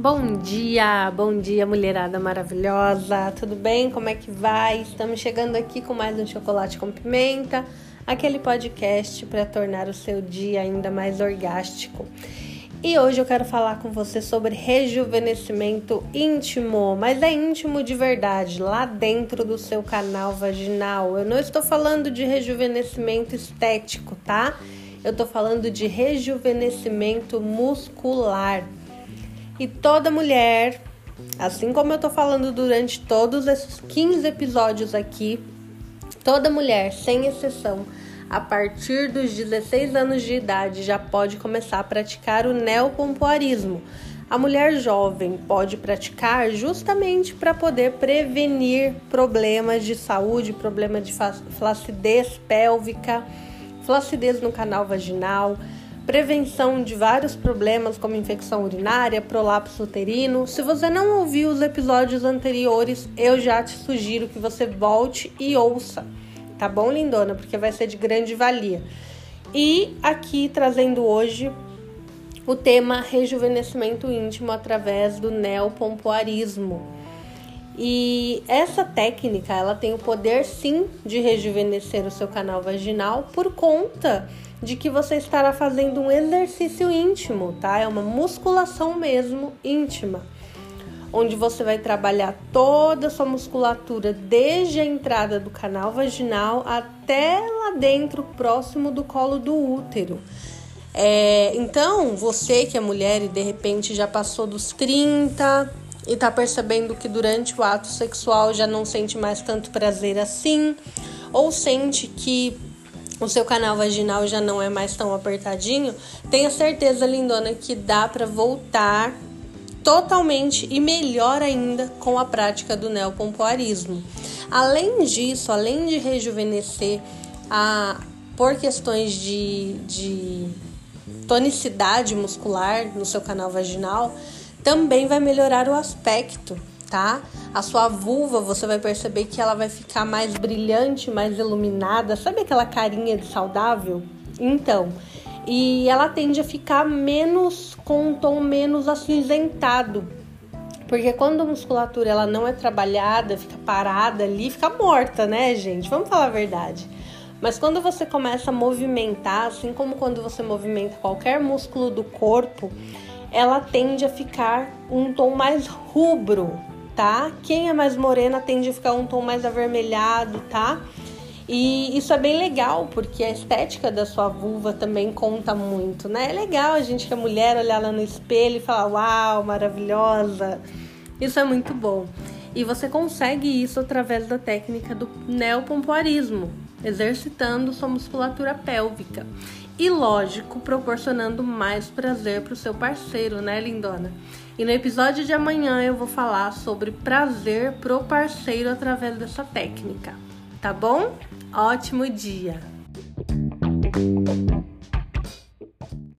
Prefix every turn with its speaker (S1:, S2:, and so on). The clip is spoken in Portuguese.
S1: Bom dia, bom dia, mulherada maravilhosa. Tudo bem? Como é que vai? Estamos chegando aqui com mais um chocolate com pimenta, aquele podcast para tornar o seu dia ainda mais orgástico. E hoje eu quero falar com você sobre rejuvenescimento íntimo, mas é íntimo de verdade, lá dentro do seu canal vaginal. Eu não estou falando de rejuvenescimento estético, tá? Eu tô falando de rejuvenescimento muscular. E toda mulher, assim como eu tô falando durante todos esses 15 episódios aqui, toda mulher, sem exceção, a partir dos 16 anos de idade já pode começar a praticar o neopompoarismo. A mulher jovem pode praticar justamente para poder prevenir problemas de saúde, problema de flacidez pélvica, flacidez no canal vaginal, prevenção de vários problemas como infecção urinária, prolapso uterino. Se você não ouviu os episódios anteriores, eu já te sugiro que você volte e ouça, tá bom, lindona? Porque vai ser de grande valia. E aqui trazendo hoje o tema rejuvenescimento íntimo através do neopompoarismo. E essa técnica, ela tem o poder sim de rejuvenescer o seu canal vaginal por conta de que você estará fazendo um exercício íntimo, tá? É uma musculação mesmo íntima, onde você vai trabalhar toda a sua musculatura desde a entrada do canal vaginal até lá dentro, próximo do colo do útero. É, então, você que é mulher e de repente já passou dos 30 e tá percebendo que durante o ato sexual já não sente mais tanto prazer assim, ou sente que o seu canal vaginal já não é mais tão apertadinho, tenha certeza, lindona, que dá para voltar totalmente e melhor ainda com a prática do neopompoarismo. Além disso, além de rejuvenescer a, por questões de, de tonicidade muscular no seu canal vaginal, também vai melhorar o aspecto tá? A sua vulva, você vai perceber que ela vai ficar mais brilhante, mais iluminada. Sabe aquela carinha de saudável? Então, e ela tende a ficar menos com um tom menos acinzentado. Porque quando a musculatura ela não é trabalhada, fica parada ali, fica morta, né, gente? Vamos falar a verdade. Mas quando você começa a movimentar, assim como quando você movimenta qualquer músculo do corpo, ela tende a ficar um tom mais rubro, tá? Quem é mais morena tende a ficar um tom mais avermelhado, tá? E isso é bem legal, porque a estética da sua vulva também conta muito, né? É legal a gente que é mulher olhar lá no espelho e falar: "Uau, maravilhosa". Isso é muito bom. E você consegue isso através da técnica do neopompoarismo, exercitando sua musculatura pélvica. E lógico, proporcionando mais prazer para o seu parceiro, né, lindona? E no episódio de amanhã eu vou falar sobre prazer pro parceiro através dessa técnica, tá bom? Ótimo dia!